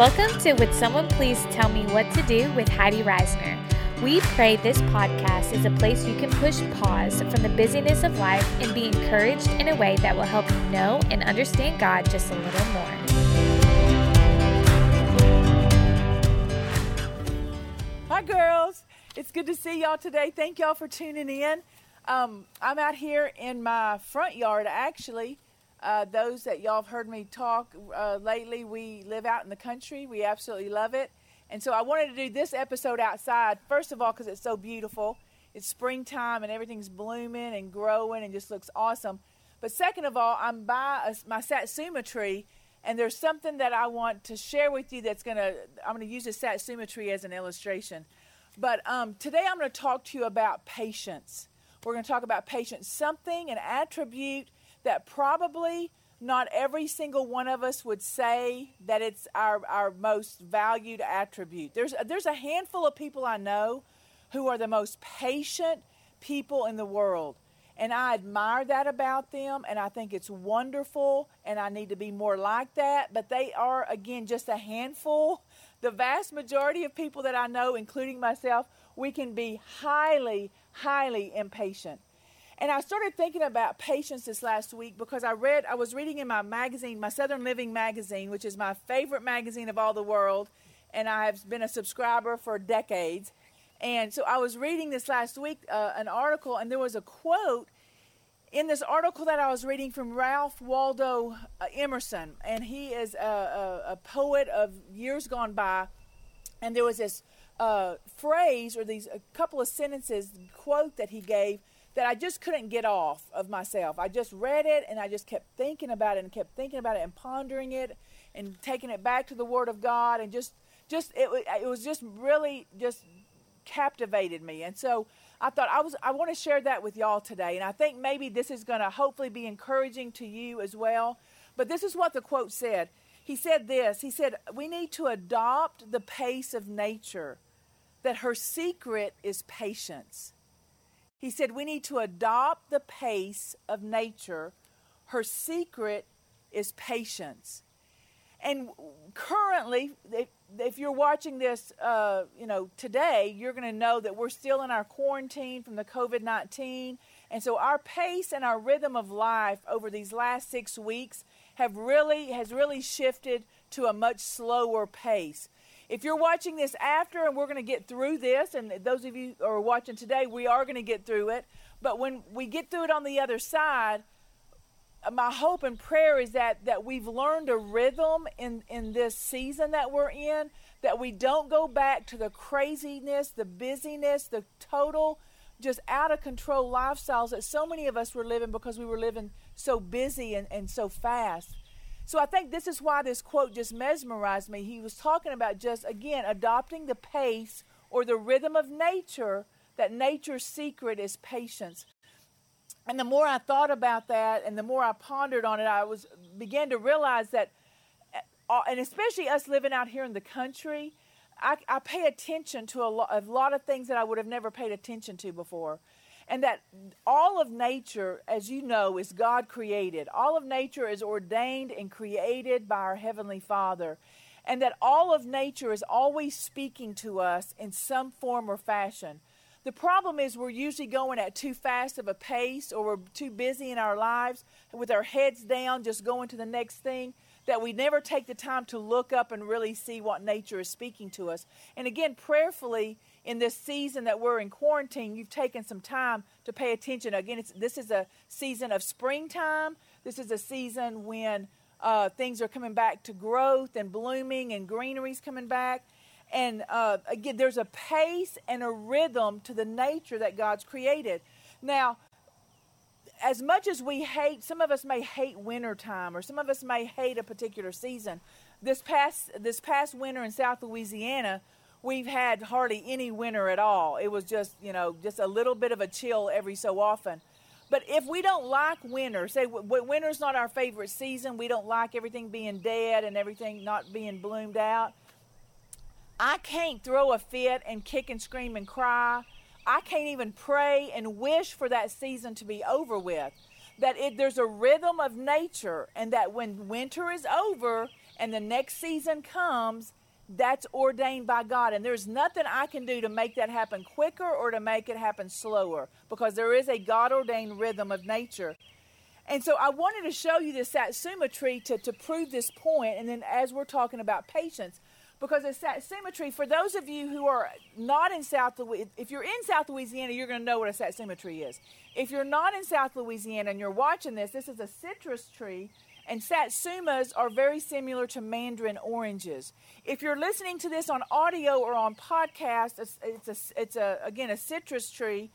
Welcome to Would Someone Please Tell Me What to Do with Heidi Reisner. We pray this podcast is a place you can push pause from the busyness of life and be encouraged in a way that will help you know and understand God just a little more. Hi, girls. It's good to see y'all today. Thank y'all for tuning in. Um, I'm out here in my front yard, actually. Uh, those that y'all have heard me talk uh, lately, we live out in the country. We absolutely love it. And so I wanted to do this episode outside, first of all, because it's so beautiful. It's springtime and everything's blooming and growing and just looks awesome. But second of all, I'm by a, my satsuma tree, and there's something that I want to share with you that's going to, I'm going to use the satsuma tree as an illustration. But um, today I'm going to talk to you about patience. We're going to talk about patience, something, an attribute that probably not every single one of us would say that it's our, our most valued attribute. There's, there's a handful of people I know who are the most patient people in the world. And I admire that about them, and I think it's wonderful, and I need to be more like that. But they are, again, just a handful. The vast majority of people that I know, including myself, we can be highly, highly impatient. And I started thinking about patience this last week because I read, I was reading in my magazine, my Southern Living magazine, which is my favorite magazine of all the world, and I have been a subscriber for decades. And so I was reading this last week, uh, an article, and there was a quote in this article that I was reading from Ralph Waldo uh, Emerson, and he is a, a, a, poet of years gone by. And there was this uh, phrase or these a couple of sentences quote that he gave that I just couldn't get off of myself. I just read it and I just kept thinking about it and kept thinking about it and pondering it and taking it back to the Word of God and just just it, it was just really just captivated me. And so I thought I was I want to share that with y'all today. And I think maybe this is going to hopefully be encouraging to you as well. But this is what the quote said. He said this. He said, "We need to adopt the pace of nature, that her secret is patience." He said, We need to adopt the pace of nature. Her secret is patience. And currently, if, you're watching this, uh, you know, today, you're going to know that we're still in our quarantine from the COVID 19. And so our pace and our rhythm of life over these last six weeks have really has really shifted to a much slower pace. If you're watching this after, and we're going to get through this, and those of you who are watching today, we are going to get through it. But when we get through it on the other side, uh, my hope and prayer is that that we've learned a rhythm in in this season that we're in that we don't go back to the craziness the busyness the total just out of control lifestyles that so many of us were living because we were living so busy and, and so fast so I think this is why this quote just mesmerized me. He was talking about just, again, adopting the pace or the rhythm of nature, that nature's secret is patience. And the more I thought about that and the more I pondered on it, I was began to realize that, uh, and especially us living out here in the country, I, I pay attention to a lot, a lot of things that I would have never paid attention to before and that all of nature, as you know, is God created. All of nature is ordained and created by our Heavenly Father. And that all of nature is always speaking to us in some form or fashion. The problem is we're usually going at too fast of a pace or we're too busy in our lives with our heads down, just going to the next thing, that we never take the time to look up and really see what nature is speaking to us. And again, prayerfully, in this season that we're in quarantine, you've taken some time to pay attention. Again, this is a season of springtime. This is a season when uh, things are coming back to growth and blooming and greenery's coming back. And uh, again, there's a pace and a rhythm to the nature that God's created. Now, as much as we hate, some of us may hate winter time, or some of us may hate a particular season. This past this past winter in South Louisiana, we've had hardly any winter at all. It was just, you know, just a little bit of a chill every so often. But if we don't like winter, say winter's not our favorite season, we don't like everything being dead and everything not being bloomed out. I can't throw a fit and kick and scream and cry. I can't even pray and wish for that season to be over with. that it, there's a rhythm of nature, and that when winter is over and the next season comes, that's ordained by God. And there's nothing I can do to make that happen quicker or to make it happen slower because there is a God ordained rhythm of nature. And so I wanted to show you this Satsuma tree to, to prove this point, and then as we're talking about patience, because the Satsuma tree, for those of you who are not in South Louisiana, if you're in South Louisiana, you're going to know what a Satsuma tree is. If you're not in South Louisiana and you're watching this, this is a citrus tree and satsumas are very similar to mandarin oranges. If you're listening to this on audio or on podcast, it's, it's a, it's a again a citrus tree,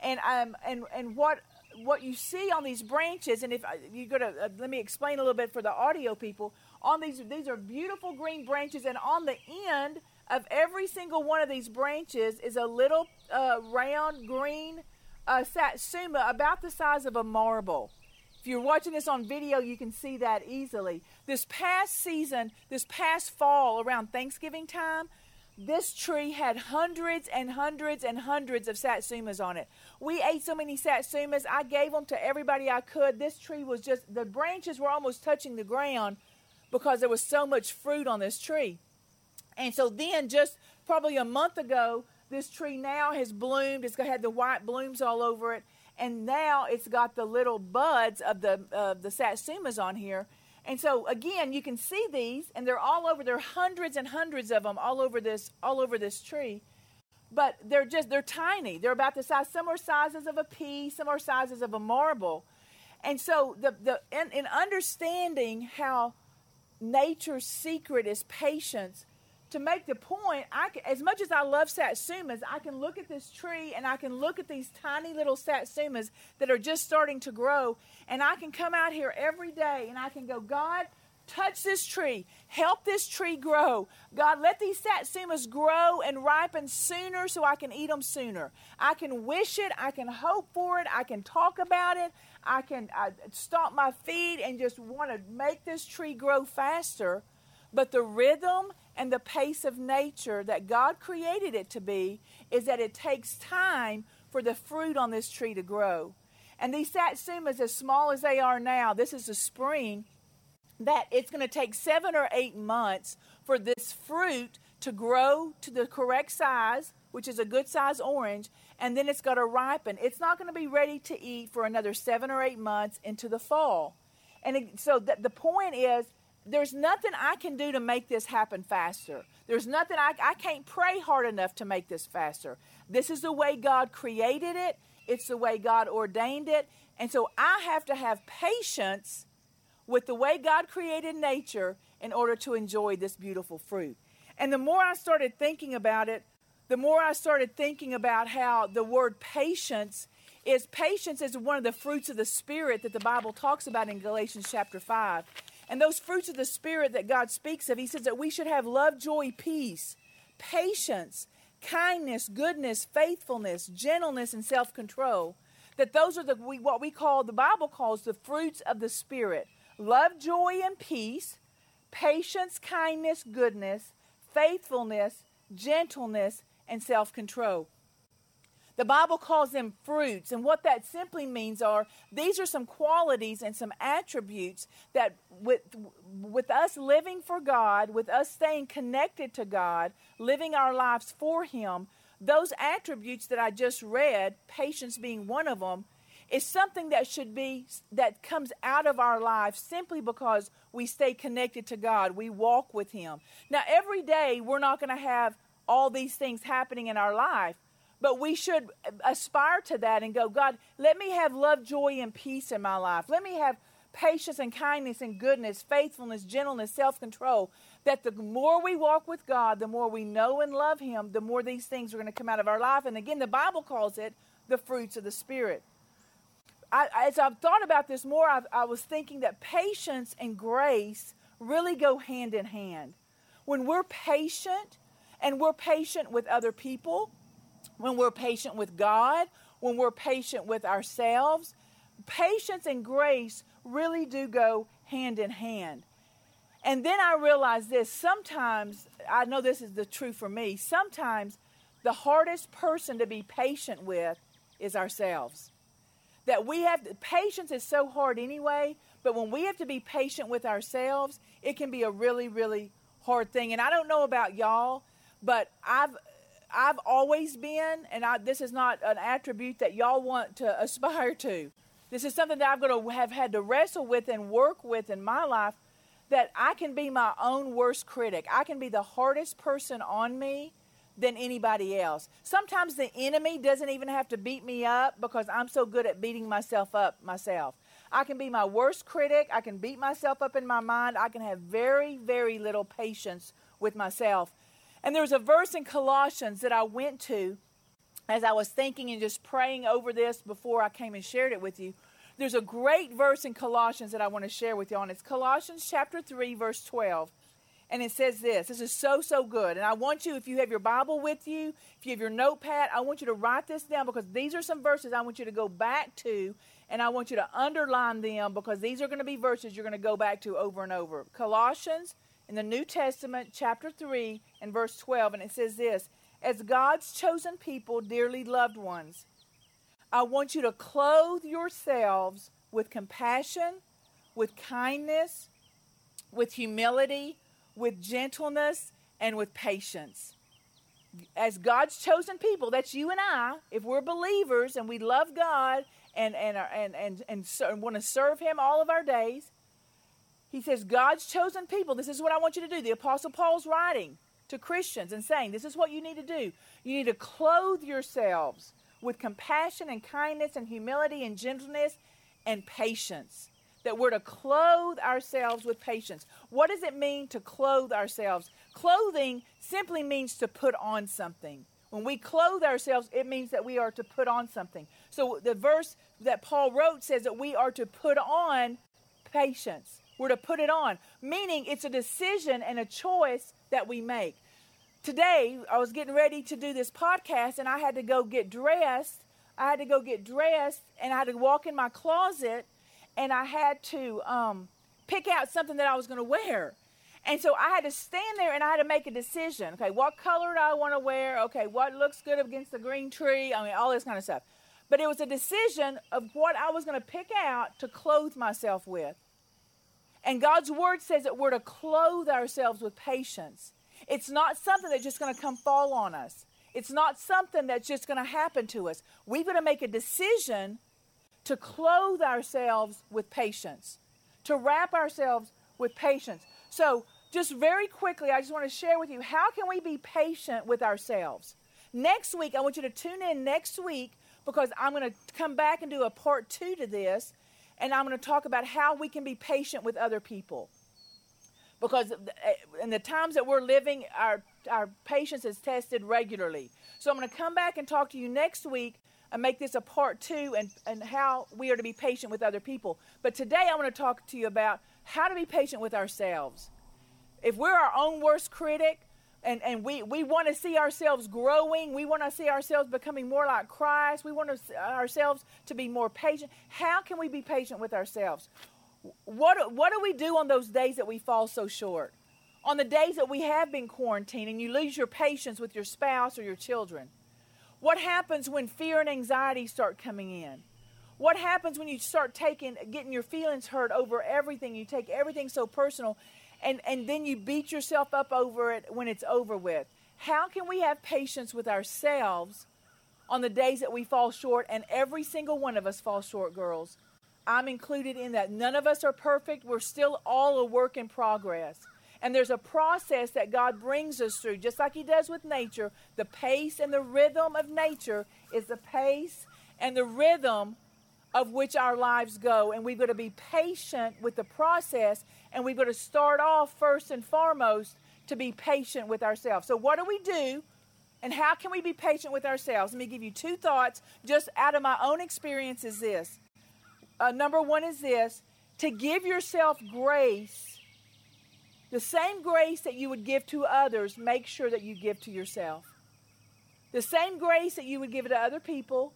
and um and and what what you see on these branches, and if uh, you go to uh, let me explain a little bit for the audio people. On these these are beautiful green branches, and on the end of every single one of these branches is a little uh, round green uh, satsuma about the size of a marble. If you're watching this on video, you can see that easily. This past season, this past fall, around Thanksgiving time, this tree had hundreds and hundreds and hundreds of satsumas on it. We ate so many satsumas, I gave them to everybody I could. This tree was just, the branches were almost touching the ground because there was so much fruit on this tree. And so then, just probably a month ago, this tree now has bloomed. It's had the white blooms all over it and now it's got the little buds of the uh, the satsumas on here. And so again, you can see these, and they're all over. There are hundreds and hundreds of them all over this all over this tree. But they're just they're tiny. They're about the size. Some are sizes of a pea. Some are sizes of a marble. And so the the in, in understanding how nature's secret is patience, to make the point, I can, as much as I love satsumas, I can look at this tree and I can look at these tiny little satsumas that are just starting to grow, and I can come out here every day and I can go, God, touch this tree, help this tree grow. God, let these satsumas grow and ripen sooner so I can eat them sooner. I can wish it, I can hope for it, I can talk about it, I can I stomp my feet and just want to make this tree grow faster. But the rhythm and the pace of nature that God created it to be is that it takes time for the fruit on this tree to grow. And these satsumas, as small as they are now, this is a spring, that it's going to take seven or eight months for this fruit to grow to the correct size, which is a good size orange, and then it's going to ripen. It's not going to be ready to eat for another seven or eight months into the fall. And so the point is, there's nothing I can do to make this happen faster. There's nothing I, I can't pray hard enough to make this faster. This is the way God created it, it's the way God ordained it. And so I have to have patience with the way God created nature in order to enjoy this beautiful fruit. And the more I started thinking about it, the more I started thinking about how the word patience is patience is one of the fruits of the spirit that the Bible talks about in Galatians chapter 5. And those fruits of the Spirit that God speaks of, He says that we should have love, joy, peace, patience, kindness, goodness, faithfulness, gentleness, and self control. That those are the what we call the Bible calls the fruits of the Spirit love, joy, and peace, patience, kindness, goodness, faithfulness, gentleness, and self control. The Bible calls them fruits, and what that simply means are these are some qualities and some attributes that, with, with us living for God, with us staying connected to God, living our lives for Him, those attributes that I just read, patience being one of them, is something that should be that comes out of our lives simply because we stay connected to God. We walk with Him. Now, every day we're not going to have all these things happening in our life. But we should uh, aspire to that and go, God, let me have love, joy, and peace in my life. Let me have patience and kindness and goodness, faithfulness, gentleness, self control. That the more we walk with God, the more we know and love Him, the more these things are going to come out of our life. And again, the Bible calls it the fruits of the Spirit. I, as I've thought about this more, I've, I was thinking that patience and grace really go hand in hand. When we're patient and we're patient with other people, when we're patient with God, when we're patient with ourselves. Patience and grace really do go hand in hand. And then I realized this sometimes, I know this is the truth for me, sometimes the hardest person to be patient with is ourselves. that we have patience is so hard anyway, but when we have to be patient with ourselves, it can be a really, really hard thing. And I don't know about y'all, but I've I've always been, and I, this is not an attribute that y'all want to aspire to. This is something that I'm going to have had to wrestle with and work with in my life. That I can be my own worst critic. I can be the hardest person on me than anybody else. Sometimes the enemy doesn't even have to beat me up because I'm so good at beating myself up myself. I can be my worst critic. I can beat myself up in my mind. I can have very, very little patience with myself. And there was a verse in Colossians that I went to as I was thinking and just praying over this before I came and shared it with you. There's a great verse in Colossians that I want to share with you and it's Colossians chapter 3 verse 12. And it says this. This is so so good. And I want you if you have your Bible with you, if you have your notepad, I want you to write this down because these are some verses I want you to go back to and I want you to underline them because these are going to be verses you're going to go back to over and over. Colossians in the New Testament, chapter 3 and verse 12, and it says this As God's chosen people, dearly loved ones, I want you to clothe yourselves with compassion, with kindness, with humility, with gentleness, and with patience. As God's chosen people, that's you and I, if we're believers and we love God and, and, and, and, and, and want to serve Him all of our days, he says, God's chosen people, this is what I want you to do. The Apostle Paul's writing to Christians and saying, This is what you need to do. You need to clothe yourselves with compassion and kindness and humility and gentleness and patience. That we're to clothe ourselves with patience. What does it mean to clothe ourselves? Clothing simply means to put on something. When we clothe ourselves, it means that we are to put on something. So the verse that Paul wrote says that we are to put on patience. We're to put it on, meaning it's a decision and a choice that we make. Today, I was getting ready to do this podcast and I had to go get dressed. I had to go get dressed and I had to walk in my closet and I had to um, pick out something that I was going to wear. And so I had to stand there and I had to make a decision. Okay, what color do I want to wear? Okay, what looks good against the green tree? I mean, all this kind of stuff. But it was a decision of what I was going to pick out to clothe myself with. And God's word says that we're to clothe ourselves with patience. It's not something that's just going to come fall on us. It's not something that's just going to happen to us. We've got to make a decision to clothe ourselves with patience, to wrap ourselves with patience. So, just very quickly, I just want to share with you how can we be patient with ourselves? Next week, I want you to tune in next week because I'm going to come back and do a part two to this and I'm going to talk about how we can be patient with other people. Because eh, in the times that we're living, our, our patience is tested regularly. So I'm going to come back and talk to you next week and make this a part two and, and how we are to be patient with other people. But today I want to talk to you about how to be patient with ourselves. If we're our own worst critic, and, and we, we want to see ourselves growing. We want to see ourselves becoming more like Christ. We want ourselves to be more patient. How can we be patient with ourselves? What, what do we do on those days that we fall so short? On the days that we have been quarantined and you lose your patience with your spouse or your children? What happens when fear and anxiety start coming in? What happens when you start taking getting your feelings hurt over everything? You take everything so personal and, and then you beat yourself up over it when it's over with. How can we have patience with ourselves on the days that we fall short? And every single one of us falls short, girls. I'm included in that. None of us are perfect. We're still all a work in progress. And there's a process that God brings us through, just like He does with nature. The pace and the rhythm of nature is the pace and the rhythm of which our lives go. And we've got to be patient with the process and we've got to start off first and foremost to be patient with ourselves. So, what do we do? And how can we be patient with ourselves? Let me give you two thoughts just out of my own experience is this. Uh, number one is this to give yourself grace, the same grace that you would give to others, make sure that you give to yourself. The same grace that you would give to other people,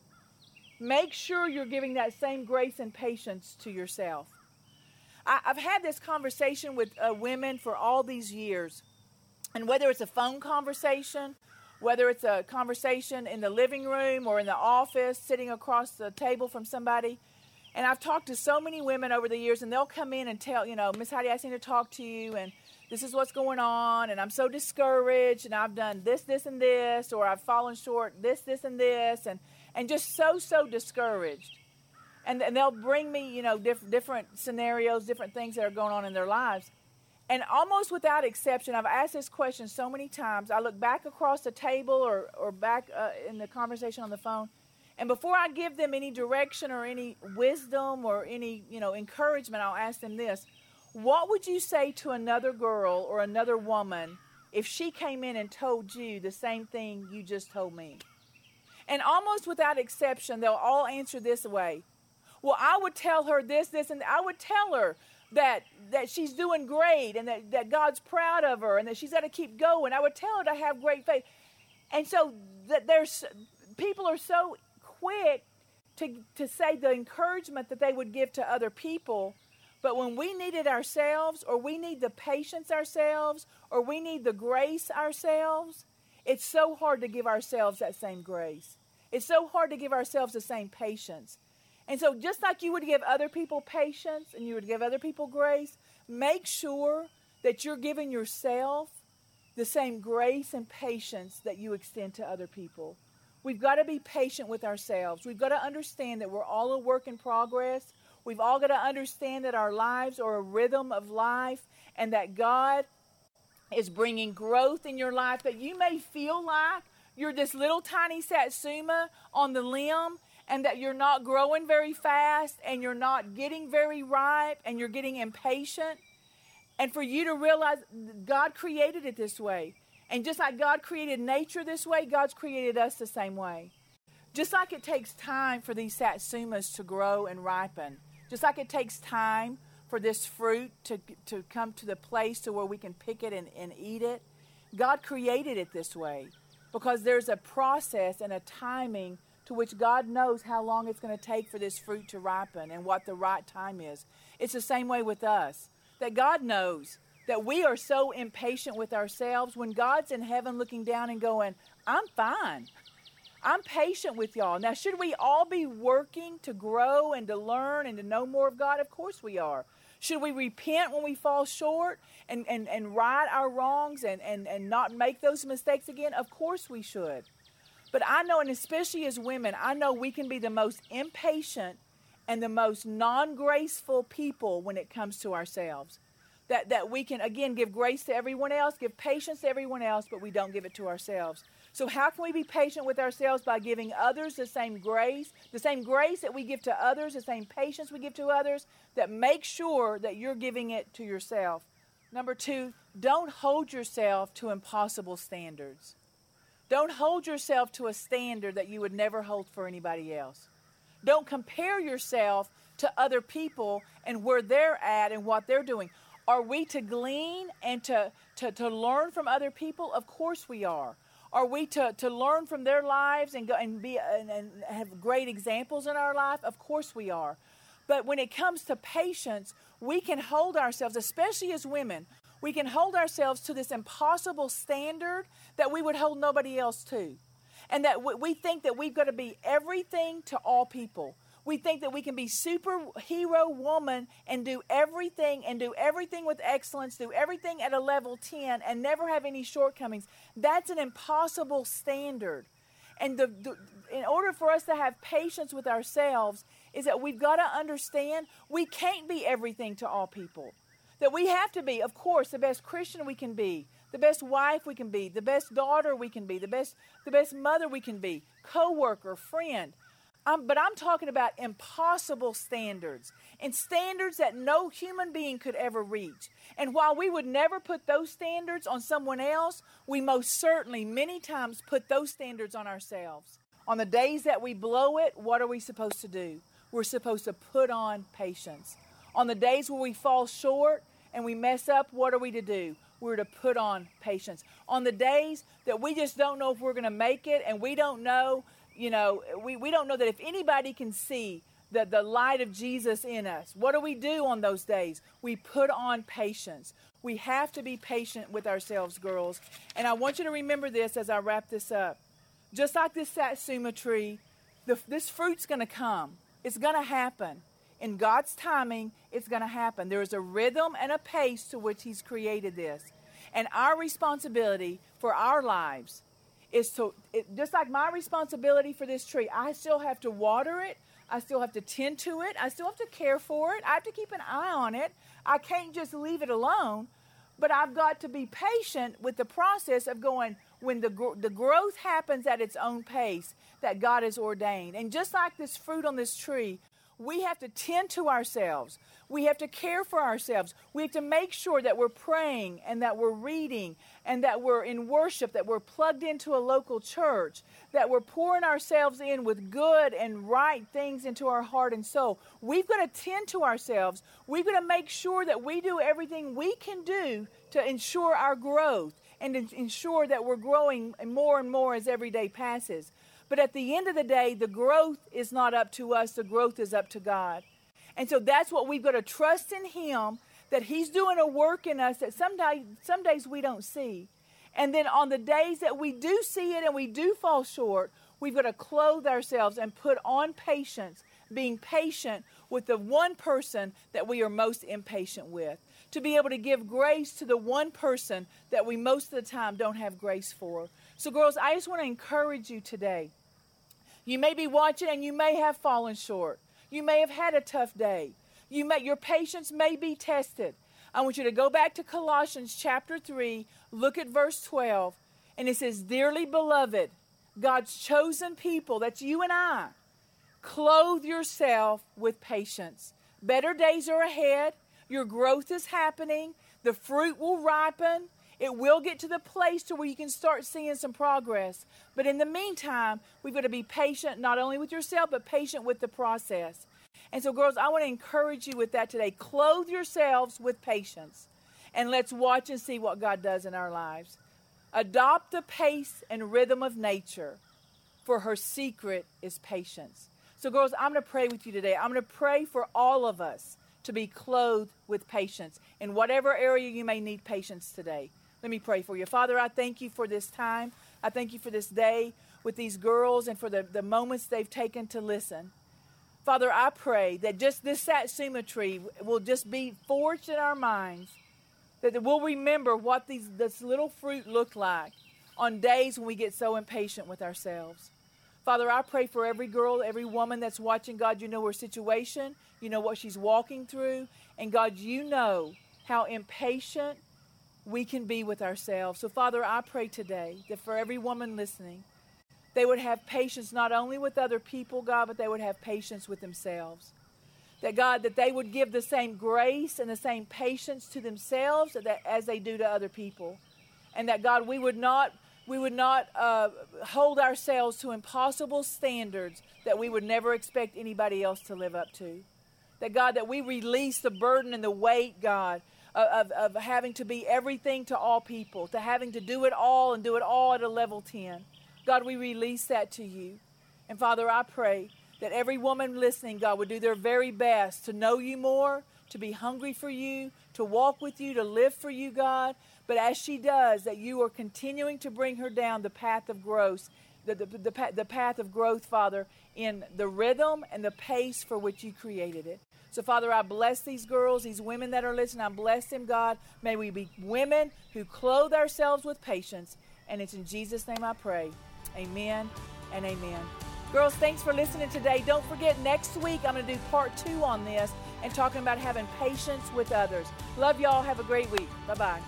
make sure you're giving that same grace and patience to yourself. I, have had this conversation with uh, women for all these years, and whether it's a phone conversation, whether it's a conversation in the living room or in the office, sitting across the table from somebody. And I've talked to so many women over the years, and they'll come in and tell, you know, Miss Heidi, I seem to talk to you, and this is what's going on, and I'm so discouraged, and I've done this, this, and this, or I've fallen short this, this, and this, and, and just so, so discouraged. And, and they'll bring me, you know, diff- different scenarios, different things that are going on in their lives. And almost without exception, I've asked this question so many times. I look back across the table or, or back uh, in the conversation on the phone, and before I give them any direction or any wisdom or any, you know, encouragement, I'll ask them this. What would you say to another girl or another woman if she came in and told you the same thing you just told me? And almost without exception, they'll all answer this way. Well, I would tell her this, this, and I would tell her that that she's doing great and that, that God's proud of her and that she's got to keep going. I would tell her to have great faith. And so that there's people are so quick to, to say the encouragement that they would give to other people. But when we need it ourselves, or we need the patience ourselves, or we need the grace ourselves, it's so hard to give ourselves that same grace. It's so hard to give ourselves the same patience. And so, just like you would give other people patience and you would give other people grace, make sure that you're giving yourself the same grace and patience that you extend to other people. We've got to be patient with ourselves. We've got to understand that we're all a work in progress. We've all got to understand that our lives are a rhythm of life and that God is bringing growth in your life. That you may feel like you're this little tiny satsuma on the limb and that you're not growing very fast and you're not getting very ripe and you're getting impatient. And for you to realize God created it this way. And just like God created nature this way, God's created us the same way. Just like it takes time for these satsumas to grow and ripen, just like it takes time for this fruit to, to come to the place to where we can pick it and, and eat it, God created it this way because there's a process and a timing to which God knows how long it's going to take for this fruit to ripen and what the right time is. It's the same way with us, that God knows that we are so impatient with ourselves when God's in heaven looking down and going, I'm fine. I'm patient with y'all. Now, should we all be working to grow and to learn and to know more of God? Of course we are. Should we repent when we fall short and, and, and right our wrongs and, and, and not make those mistakes again? Of course we should. But I know, and especially as women, I know we can be the most impatient and the most non graceful people when it comes to ourselves that, that we can, again, give grace to everyone else, give patience to everyone else, but we don't give it to ourselves. So, how can we be patient with ourselves by giving others the same grace, the same grace that we give to others, the same patience we give to others, that make sure that you're giving it to yourself? Number two, don't hold yourself to impossible standards. Don't hold yourself to a standard that you would never hold for anybody else. Don't compare yourself to other people and where they're at and what they're doing. Are we to glean and to, to, to learn from other people? Of course we are. Are we to, to learn from their lives and, go, and, be, and, and have great examples in our life? Of course we are. But when it comes to patience, we can hold ourselves, especially as women, we can hold ourselves to this impossible standard that we would hold nobody else to. And that we think that we've got to be everything to all people. We think that we can be superhero woman and do everything and do everything with excellence, do everything at a level 10 and never have any shortcomings. That's an impossible standard. And the, the, in order for us to have patience with ourselves, is that we've got to understand we can't be everything to all people. That we have to be, of course, the best Christian we can be, the best wife we can be, the best daughter we can be, the best, the best mother we can be, co-worker, friend. I'm, but I'm talking about impossible standards and standards that no human being could ever reach. And while we would never put those standards on someone else, we most certainly many times put those standards on ourselves. On the days that we blow it, what are we supposed to do? We're supposed to put on patience. On the days where we fall short and we mess up, what are we to do? We're to put on patience. On the days that we just don't know if we're going to make it and we don't know you know, we, we don't know that if anybody can see the, the light of Jesus in us. What do we do on those days? We put on patience. We have to be patient with ourselves, girls. And I want you to remember this as I wrap this up. Just like this satsuma tree, the, this fruit's going to come. It's going to happen. In God's timing, it's going to happen. There is a rhythm and a pace to which He's created this. And our responsibility for our lives is to, it, just like my responsibility for this tree, I still have to water it. I still have to tend to it. I still have to care for it. I have to keep an eye on it. I can't just leave it alone. But I've got to be patient with the process of going when the, the growth happens at its own pace that God has ordained. And just like this fruit on this tree, we have to tend to ourselves. We have to care for ourselves. We have to make sure that we're praying and that we're reading and that we're in worship, that we're plugged into a local church, that we're pouring ourselves in with good and right things into our heart and soul. We've got to tend to ourselves. We've got to make sure that we do everything we can do to ensure our growth and ensure that we're growing more and more as every day passes. But at the end of the day, the growth is not up to us, the growth is up to God. And so that's what we've got to trust in Him that He's doing a work in us that some, day, some days we don't see. And then on the days that we do see it and we do fall short, we've got to clothe ourselves and put on patience, being patient with the one person that we are most impatient with. To be able to give grace to the one person that we most of the time don't have grace for. So, girls, I just want to encourage you today. You may be watching and you may have fallen short. You may have had a tough day. You may, your patience may be tested. I want you to go back to Colossians chapter 3, look at verse 12, and it says, Dearly beloved, God's chosen people, that's you and I, clothe yourself with patience. Better days are ahead. Your growth is happening. The fruit will ripen. It will get to the place to where you can start seeing some progress. But in the meantime, we've got to be patient, not only with yourself, but patient with the process. And so, girls, I want to encourage you with that today. Clothe yourselves with patience. And let's watch and see what God does in our lives. Adopt the pace and rhythm of nature, for her secret is patience. So, girls, I'm going to pray with you today. I'm going to pray for all of us to be clothed with patience in whatever area you may need patience today. Let me pray for you. Father, I thank you for this time. I thank you for this day with these girls and for the, the moments they've taken to listen. Father, I pray that just this satsuma tree will just be forged in our minds, that we'll remember what these, this little fruit looked like on days when we get so impatient with ourselves. Father, I pray for every girl, every woman that's watching. God, you know her situation. You know what she's walking through. And God, you know how impatient we can be with ourselves. So, Father, I pray today that for every woman listening, they would have patience not only with other people, God, but they would have patience with themselves. That, God, that they would give the same grace and the same patience to themselves as they do to other people. And that, God, we would not. We would not uh, hold ourselves to impossible standards that we would never expect anybody else to live up to. That God, that we release the burden and the weight, God, of, of having to be everything to all people, to having to do it all and do it all at a level 10. God, we release that to you. And Father, I pray that every woman listening, God, would do their very best to know you more, to be hungry for you, to walk with you, to live for you, God. But as she does, that you are continuing to bring her down the path of growth, the, the, the, the path of growth, Father, in the rhythm and the pace for which you created it. So, Father, I bless these girls, these women that are listening. I bless them, God. May we be women who clothe ourselves with patience. And it's in Jesus' name I pray. Amen and amen. Girls, thanks for listening today. Don't forget, next week I'm going to do part two on this and talking about having patience with others. Love y'all. Have a great week. Bye bye.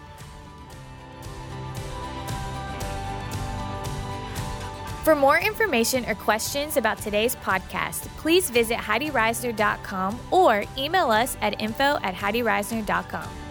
For more information or questions about today's podcast, please visit HeidiReisner.com or email us at info at HeidiReisner.com.